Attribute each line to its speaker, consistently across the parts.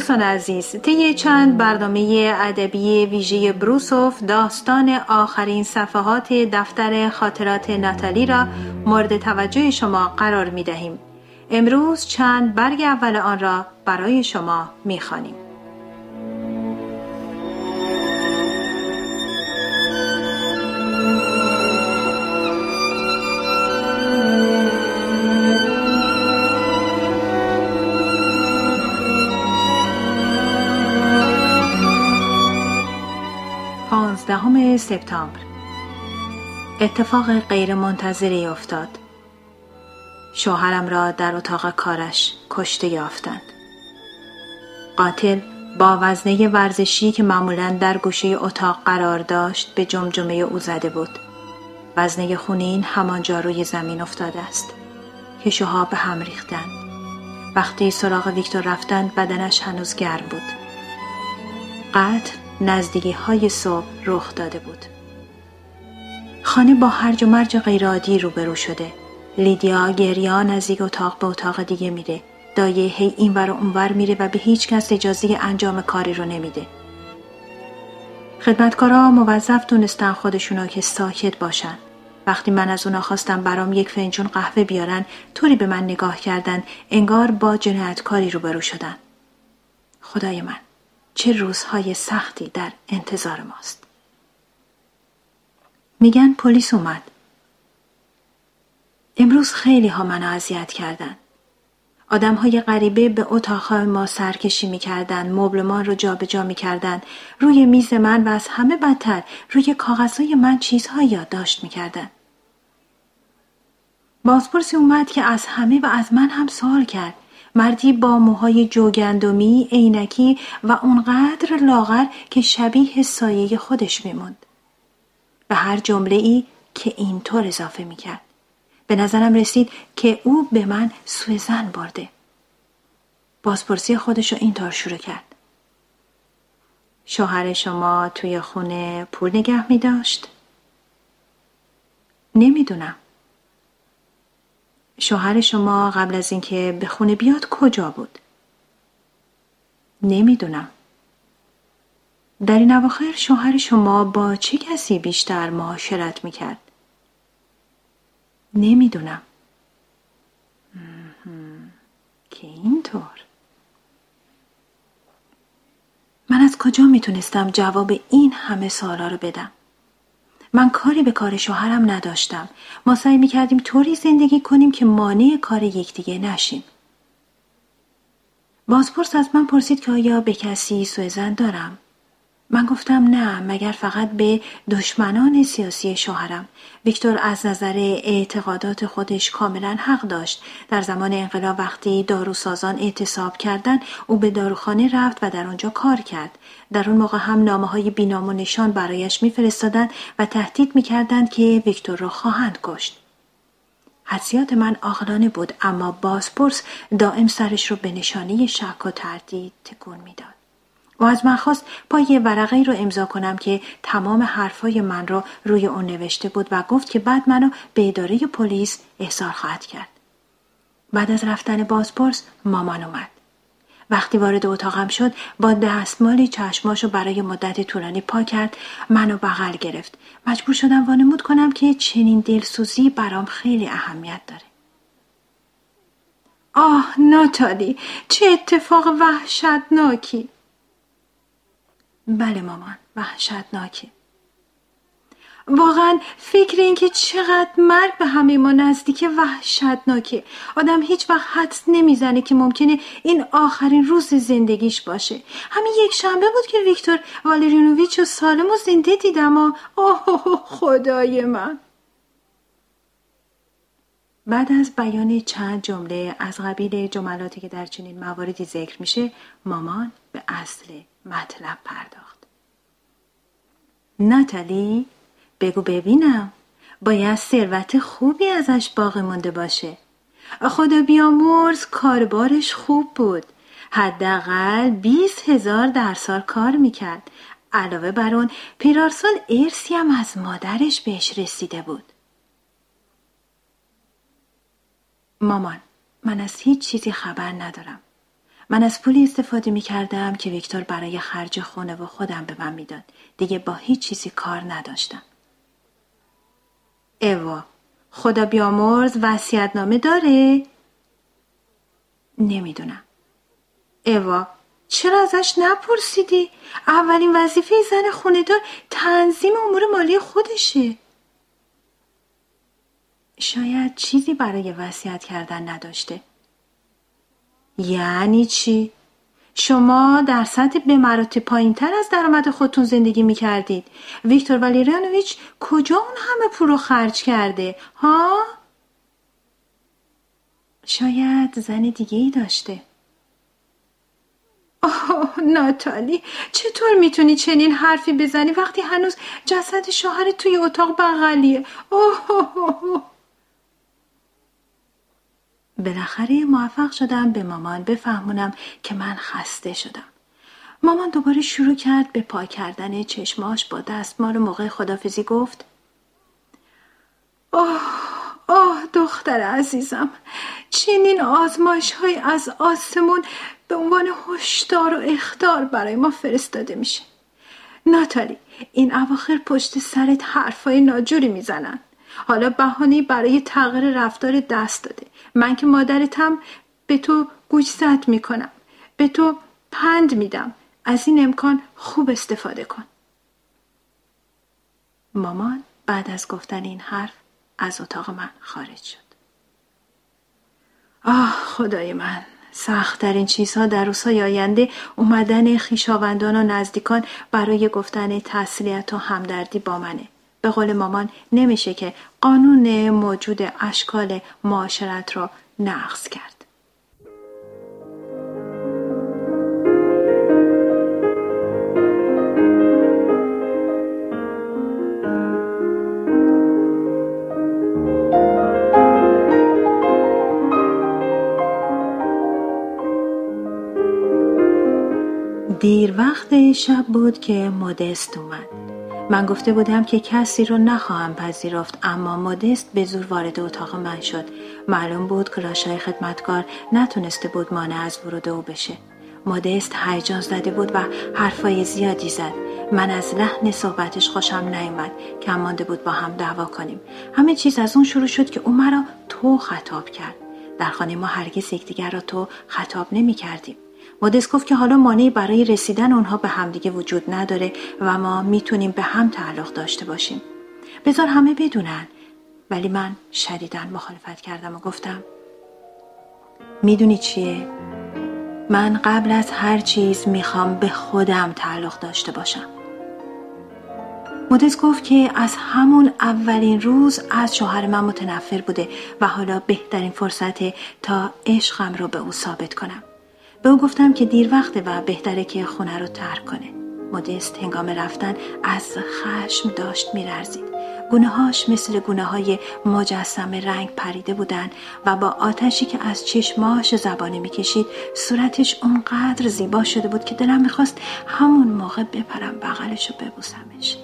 Speaker 1: دوستان عزیز طی چند برنامه ادبی ویژه بروسوف داستان آخرین صفحات دفتر خاطرات ناتالی را مورد توجه شما قرار می دهیم. امروز چند برگ اول آن را برای شما می خانیم. سپتامبر. اتفاق غیرمنتظری افتاد. شوهرم را در اتاق کارش کشته یافتند. قاتل با وزنه ورزشی که معمولا در گوشه اتاق قرار داشت به جمجمه او زده بود. وزنه خونین همانجا روی زمین افتاده است کشوها به هم ریختند. وقتی سراغ ویکتور رفتند بدنش هنوز گرم بود. قتل نزدیکی های صبح رخ داده بود. خانه با هرج و مرج غیرعادی روبرو شده. لیدیا گریا نزدیک اتاق به اتاق دیگه میره. دایه هی این ور و اونور میره و به هیچ کس اجازه انجام کاری رو نمیده. خدمتکارا موظف دونستن خودشونو که ساکت باشن. وقتی من از اونا خواستم برام یک فنجون قهوه بیارن طوری به من نگاه کردن انگار با جنایتکاری روبرو شدن. خدای من چه روزهای سختی در انتظار ماست. میگن پلیس اومد. امروز خیلی ها منو اذیت کردن. آدم های غریبه به اتاقهای ما سرکشی می‌کردن مبلمان رو جابجا جا می‌کردن. روی میز من و از همه بدتر روی کاغذهای من چیزهایی یادداشت می‌کردن. بازپرسی اومد که از همه و از من هم سوال کرد. مردی با موهای جوگندمی عینکی و اونقدر لاغر که شبیه سایه خودش میموند به هر جمله ای که اینطور اضافه می‌کرد. به نظرم رسید که او به من سوء زن برده. بازپرسی خودش رو اینطور شروع کرد. شوهر شما توی خونه پول نگه می داشت؟ نمی‌دونم. شوهر شما قبل از اینکه به خونه بیاد کجا بود؟ نمی‌دونم. در این اواخر شوهر شما با چه کسی بیشتر معاشرت می‌کرد؟ نمی‌دونم. که اینطور من از کجا می‌تونستم جواب این همه سوالا رو بدم؟ من کاری به کار شوهرم نداشتم. ما سعی می‌کردیم طوری زندگی کنیم که مانع کار یکدیگه نشیم. بازپرس از من پرسید که آیا به کسی سوء دارم؟ من گفتم نه مگر فقط به دشمنان سیاسی شوهرم. ویکتور از نظر اعتقادات خودش کاملا حق داشت. در زمان انقلاب وقتی داروسازان اعتصاب کردن او به داروخانه رفت و در آنجا کار کرد. در اون موقع هم نامه های بینام و نشان برایش میفرستادند و تهدید می‌کردند که ویکتور را خواهند کشت. حدسیات من آقلانه بود اما بازپرس دائم سرش رو به نشانی شک و تردید تکون می‌داد. و از من خواست پای ورقه رو امضا کنم که تمام حرفای من رو روی اون نوشته بود و گفت که بعد منو به اداره پلیس احضار خواهد کرد. بعد از رفتن بازپرس مامان اومد. وقتی وارد اتاقم شد با دستمالی چشماشو برای مدت طولانی پا کرد منو بغل گرفت مجبور شدم وانمود کنم که چنین دلسوزی برام خیلی اهمیت داره آه ناتالی چه اتفاق وحشتناکی بله مامان وحشتناکه واقعا فکر این که چقدر مرگ به همه ما نزدیک وحشتناکه. آدم هیچ وقت حدس نمی‌زنه که ممکنه این آخرین روز زندگیش باشه. همین یک شنبه بود که ویکتور والرینوویچ و سالم و زنده دیدم و اوه خدای من. بعد از بیان چند جمله از قبیل جملاتی که در چنین مواردی ذکر میشه مامان به اصل مطلب پرداخت. ناتالی بگو ببینم. باید ثروت خوبی ازش باقی مونده باشه. خدا بیامرز کاربارش خوب بود. حداقل بیست هزار در سال کار می‌کرد. علاوه بر اون پیرارسال ارسی هم از مادرش بهش رسیده بود. مامان من از هیچ چیزی خبر ندارم. من از پولی استفاده می کردم که ویکتور برای خرج خونه و خودم به من می‌داد. دیگه با هیچ چیزی کار نداشتم. اوا خدا بیامرز نامه داره؟ نمی‌دونم. اوا چرا ازش نپرسیدی؟ اولین وظیفه زن خوندار تنظیم امور مالی خودشه. شاید چیزی برای وصیت کردن نداشته. یعنی چی؟ شما در سطح به مراتب پایین تر از درآمد خودتون زندگی می کردید. ویکتور والیریانویچ کجا اون همه پول رو خرج کرده؟ ها؟ شاید زن دیگه ای داشته. آه ناتالی چطور می‌تونی چنین حرفی بزنی وقتی هنوز جسد شوهر توی اتاق بغلیه اوه بالاخره موفق شدم به مامان بفهمونم که من خسته شدم. مامان دوباره شروع کرد به پا کردن چشماش با دستمال موقع خدافزی گفت آه آه دختر عزیزم چنین آزمایش های از آسمون به عنوان هشدار و اختار برای ما فرستاده میشه. ناتالی این اواخر پشت سرت حرفای ناجوری می‌زنن. حالا بهانه برای تغییر رفتار دست داده. من که مادرتم به تو گوشزد می‌کنم. به تو پند میدم. از این امکان خوب استفاده کن. مامان بعد از گفتن این حرف از اتاق من خارج شد. آه خدای من. سختترین چیزها در روزهای آینده اومدن خیشاوندان و نزدیکان برای گفتن تسلیت و همدردی با منه. به قول مامان نمیشه که قانون موجود اشکال معاشرت را نقض کرد. دیر وقت شب بود که مدست اومد. من گفته بودم که کسی رو نخواهم پذیرفت اما مدست به زور وارد اتاق من شد. معلوم بود که راشای خدمتکار نتونسته بود مانع از ورود او بشه. مدست هیجان زده بود و حرفای زیادی زد. من از لحن صحبتش خوشم نیومد که مانده بود با هم دعوا کنیم. همه چیز از اون شروع شد که او مرا تو خطاب کرد. در خانه ما هرگز یکدیگر را تو خطاب نمی کردیم. مدس گفت که حالا مانعی برای رسیدن اونها به همدیگه وجود نداره و ما می‌تونیم به هم تعلق داشته باشیم. بذار همه بدونن. ولی من شدیدن مخالفت کردم و گفتم می‌دونی چیه؟ من قبل از هر چیز می‌خوام به خودم تعلق داشته باشم. مدس گفت که از همون اولین روز از شوهر من متنفر بوده و حالا بهترین فرصته تا عشقم رو به او ثابت کنم. به او گفتم که دیر وقته و بهتره که خونه رو ترک کنه. مدست هنگام رفتن از خشم داشت میرزید. گونه هاش مثل گونه های مجسم رنگ پریده بودن و با آتشی که از چشماش زبانه می‌کشید صورتش اونقدر زیبا شده بود که دلم می‌خواست همون موقع بپرم بغلش رو ببوسمش.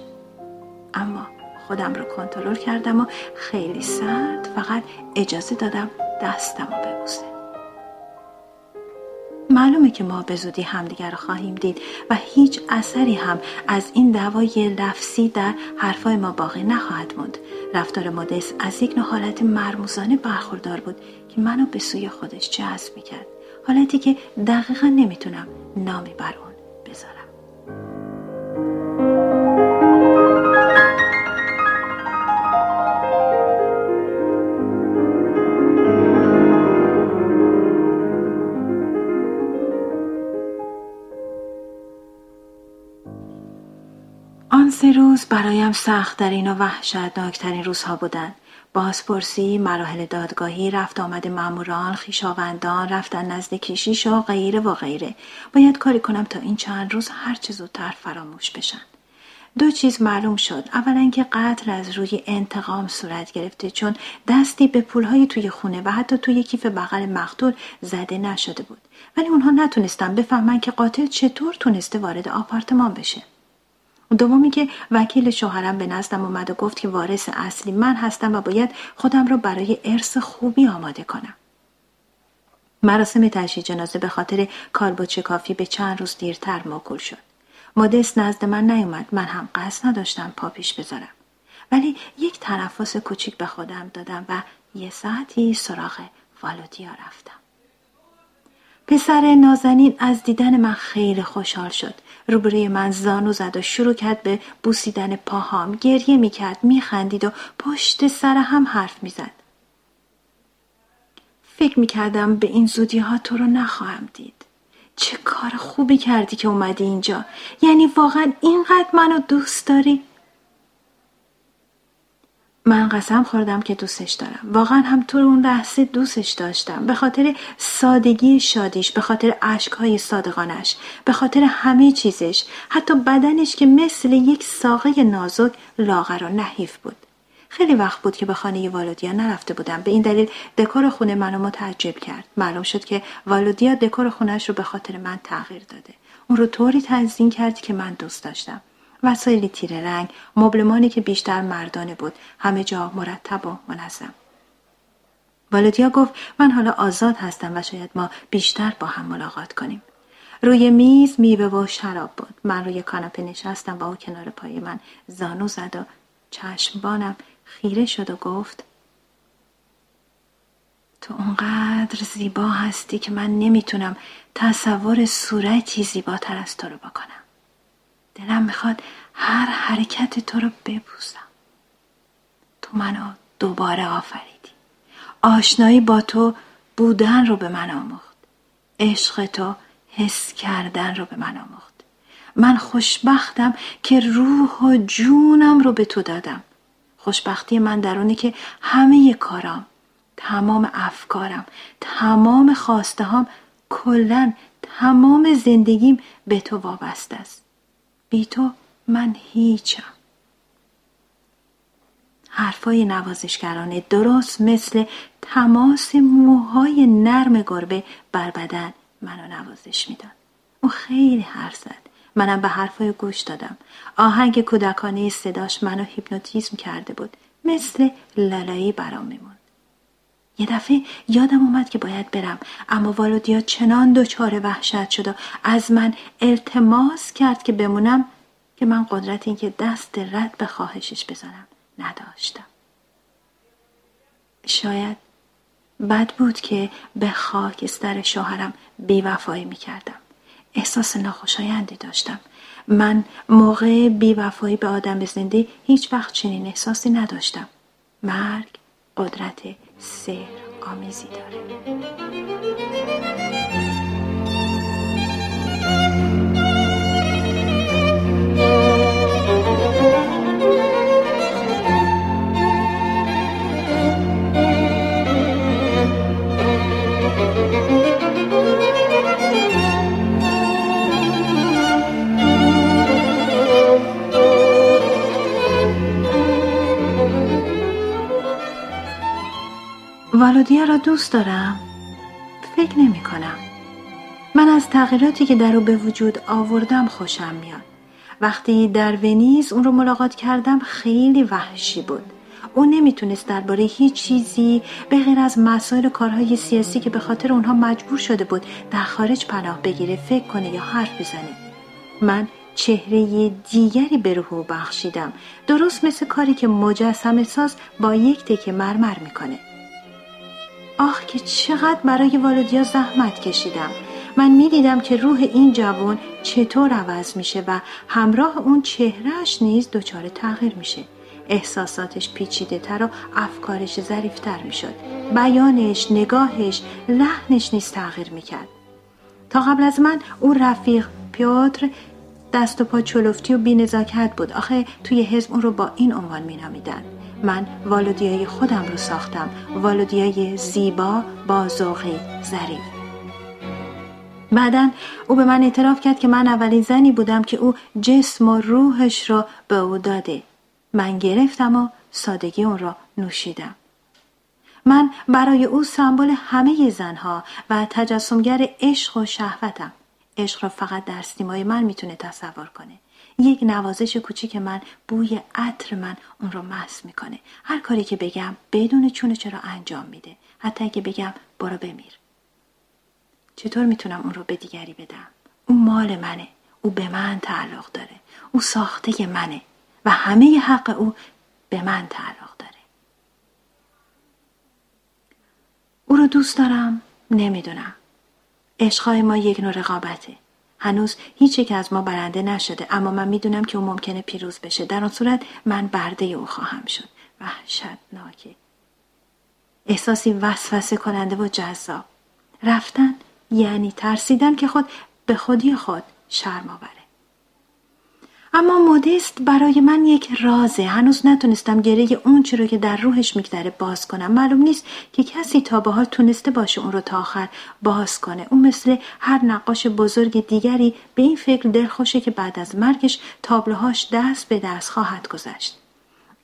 Speaker 1: اما خودم رو کنترل کردم و خیلی سرد فقط اجازه دادم دستم رو ببوسه. معلومه که ما به زودی همدیگر رو خواهیم دید و هیچ اثری هم از این دعوای لفظی در حرفای ما باقی نخواهد موند. رفتار مدس از یک نوع حالت مرموزانه برخوردار بود که منو به سوی خودش جذب می‌کرد. حالتی که دقیقا نمی‌تونم نامی بر اون سه روز برایم سختترین و وحشتناکترین روزها بودند. بازپرسی، مراحل دادگاهی، رفت آمد ماموران، خیشاوندان، رفتن نزد کشیش و غیره و غیره. باید کاری کنم تا این چند روز هرچه زودتر فراموش بشن. دو چیز معلوم شد. اولا که قتل از روی انتقام صورت گرفته چون دستی به پولهای توی خونه و حتی توی کیف بغل مقتول زده نشده بود. ولی اونها نتونستن بفهمن که قاتل چطور تونسته وارد آپارتمان بشه. دومی که وکیل شوهرم به نزدم اومد و گفت که وارث اصلی من هستم و باید خودم را برای ارث خوبی آماده کنم. مراسم تشییع جنازه به خاطر کالبوچه کافی به چند روز دیرتر موکول شد. مدست نزد من نیومد. من هم قصد نداشتم پا پیش بذارم. ولی یک تنفس کوچیک به خودم دادم و یه ساعتی سراغ والودیا رفتم. پسر نازنین از دیدن من خیلی خوشحال شد. روبروی من زانو زد و شروع کرد به بوسیدن پاهام. گریه می‌کرد میخندید و پشت سر هم حرف می‌زد. فکر می‌کردم به این زودی ها تو رو نخواهم دید. چه کار خوبی کردی که اومدی اینجا. یعنی واقعا اینقدر منو دوست داری؟ من قسم خوردم که دوستش دارم. واقعا هم تو اون لحظه دوستش داشتم. به خاطر سادگی شادیش به خاطر اشکهای صادقانش به خاطر همه چیزش. حتی بدنش که مثل یک ساقه نازک لاغر و نحیف بود. خیلی وقت بود که به خانه والودیا نرفته بودم. به این دلیل دکور خونه منو متعجب کرد. معلوم شد که والودیا دکور خونش رو به خاطر من تغییر داده. اون رو طوری تنظیم کردی که من دوست داشتم. وسایلی تیره رنگ مبلمانی که بیشتر مردانه بود. همه جا مرتب و منظم. والدیا گفت من حالا آزاد هستم و شاید ما بیشتر با هم ملاقات کنیم. روی میز میوه و شراب بود. من روی کاناپه نشستم و او کنار پای من زانو زد و چشمبانم خیره شد و گفت تو اونقدر زیبا هستی که من نمی‌تونم تصور صورتی زیباتر از تو رو بکنم. دلم می‌خواد هر حرکت تو رو ببوسم. تو منو دوباره آفریدی. آشنایی با تو بودن رو به من آموخت. عشق تو حس کردن رو به من آموخت. من خوشبختم که روح و جونم رو به تو دادم. خوشبختی من در اونه که همه کارام تمام افکارم تمام خواسته هم کلا تمام زندگیم به تو وابسته است. بی تو من هیچم. حرفای نوازشگرانه درست مثل تماس موهای نرم گربه بر بدن منو نوازش می‌داد. او خیلی حرف زد. منم به حرفای گوش دادم. آهنگ کودکانه صداش منو هیپنوتیزم کرده بود. مثل لالایی برام میموند. یه دفعه یادم اومد که باید برم اما والودیا چنان دچار وحشت شد و از من التماس کرد که بمونم که من قدرت اینکه دست رد به خواهشش بزنم نداشتم. شاید بد بود که به خاکستر شوهرم بیوفایی می‌کردم. احساس ناخوشایندی داشتم. من موقع بیوفایی به آدم زنده هیچ وقت چنین احساسی نداشتم. مرگ قدرت سر آمیزی داره. والودیا را دوست دارم؟ فکر نمی کنم. من از تغییراتی که در او به وجود آوردم خوشم میاد. وقتی در ونیز اون رو ملاقات کردم خیلی وحشی بود. او نمی‌تونست درباره هیچ چیزی به غیر از مسائل و کارهای سیاسی که به خاطر اونها مجبور شده بود در خارج پناه بگیره فکر کنه یا حرف بزنه. من چهره دیگری به روح بخشیدم درست مثل کاری که مجسم ساز با یک تکه مرمر می‌کنه آخ که چقدر برای والدیا زحمت کشیدم. من می‌دیدم که روح این جوان چطور عوض میشه و همراه اون چهرهش نیز دچار تغییر میشه. احساساتش پیچیده تر و افکارش ظریفتر می‌شد. بیانش نگاهش لحنش نیز تغییر می‌کرد. تا قبل از من او رفیق پیotr دست و پا چلفتی و بینزاکت بود. آخه توی حزب اون رو با این عنوان مینامیدن. من والودیای خودم رو ساختم. والودیای زیبا با ذوقی ظریف. بعدا او به من اعتراف کرد که من اولین زنی بودم که او جسم و روحش را به او داده. من گرفتم و سادگی اون را نوشیدم. من برای او سمبل همه زنها و تجسمگر عشق و شهوتم. عشق را فقط در سیمای من می‌تونه تصور کنه. یک نوازش کوچیک من بوی عطر من اون رو مس می‌کنه. هر کاری که بگم بدون چونه چرا انجام میده. حتی اگه بگم برو بمیر. چطور می‌تونم اون رو به دیگری بدم؟ اون مال منه. او به من تعلق داره. او ساخته منه. و همه حق او به من تعلق داره. او رو دوست دارم. نمی‌دونم. عشقای ما یک نوع رقابته. هنوز هیچ یک از ما برنده نشده اما من می‌دونم که او ممکنه پیروز بشه. در آن صورت من برده او خواهم شد. وحشتناکه احساسی وسوسه کننده و جذاب. رفتن یعنی ترسیدن که خود به خودی خود شرم آوره اما مدست برای من یک رازه. هنوز نتونستم گره اون چی رو که در روحش میگذره باز کنم. معلوم نیست که کسی تا به تونسته باشه اون رو تا آخر باز کنه. اون مثل هر نقاش بزرگ دیگری به این فکر دلخوشه که بعد از مرگش تابلوهاش دست به دست خواهد گذشت.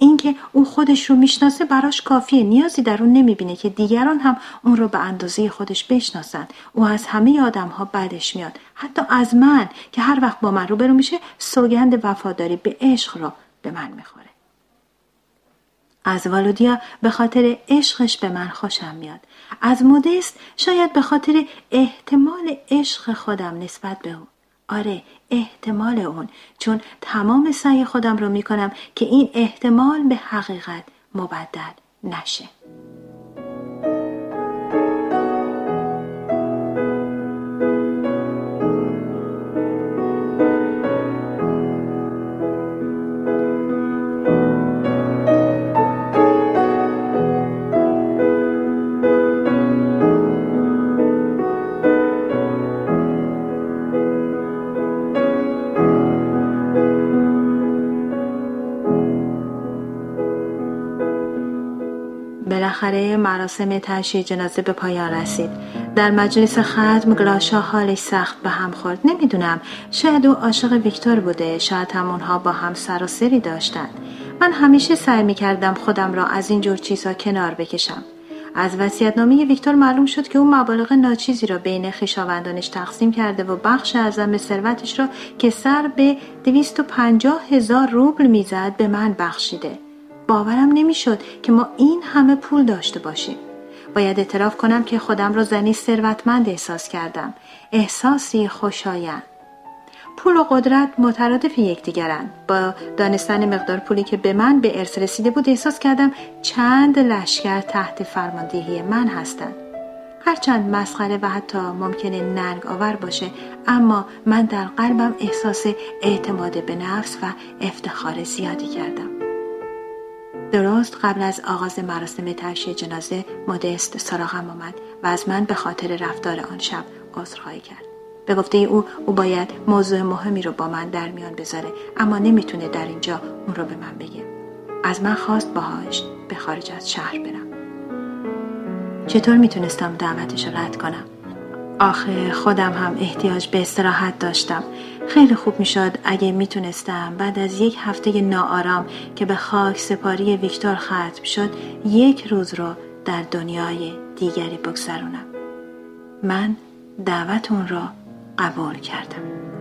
Speaker 1: اینکه او خودش رو می‌شناسه براش کافیه. نیازی در اون نمی‌بینه که دیگران هم اون رو به اندازه خودش بشناسن. او از همه آدم ها بدش میاد. حتی از من که هر وقت با من رو برو میشه سوگند وفاداری به عشق را به من می‌خوره. از والودیا به خاطر عشقش به من خوشم میاد. از مدست شاید به خاطر احتمال عشق خودم نسبت به او. آره احتمال اون. چون تمام سعی خودم رو می‌کنم که این احتمال به حقیقت مبدل نشه. بالاخره مراسم تشییع جنازه به پایان رسید. در مجلس ختم گلاشا حالش سخت به هم خورد. نمی‌دونم شاید او عاشق ویکتور بوده. شاید هم اونها با هم سر و سری داشتند من همیشه سعی می‌کردم خودم را از این جور چیزها کنار بکشم. از وصیت‌نامه ویکتور معلوم شد که او مبالغ ناچیزی را بین خویشاوندانش تقسیم کرده و بخش اعظم ثروتش را که سر به دویست و پنجاه هزار روبل می‌زد به من بخشیده. باورم نمی‌شد که ما این همه پول داشته باشیم. باید اعتراف کنم که خودم را زنی ثروتمند احساس کردم. احساسی خوشایند. پول و قدرت مترادف یکدیگرند. با دانستن مقدار پولی که به من به ارث رسیده بود احساس کردم چند لشکر تحت فرماندهی من هستند. هرچند مسخره و حتی ممکنه ننگ آور باشه اما من در قلبم احساس اعتماد به نفس و افتخار زیادی کردم. درست قبل از آغاز مراسم تشییع جنازه مدست سراغم آمد و از من به خاطر رفتار آن شب عذرخواهی کرد. به گفته او او باید موضوع مهمی رو با من در میان بذاره اما نمی‌تونه در اینجا اون رو به من بگه. از من خواست باهاش به خارج از شهر برم. چطور می‌تونستم دعوتش رد کنم؟ آخه خودم هم احتیاج به استراحت داشتم. خیلی خوب می‌شد اگه می‌تونستم. بعد از یک هفته ناآرام که به خاک سپاری ویکتور ختم شد یک روز رو در دنیای دیگری بگذرونم من دعوت اون را قبول کردم.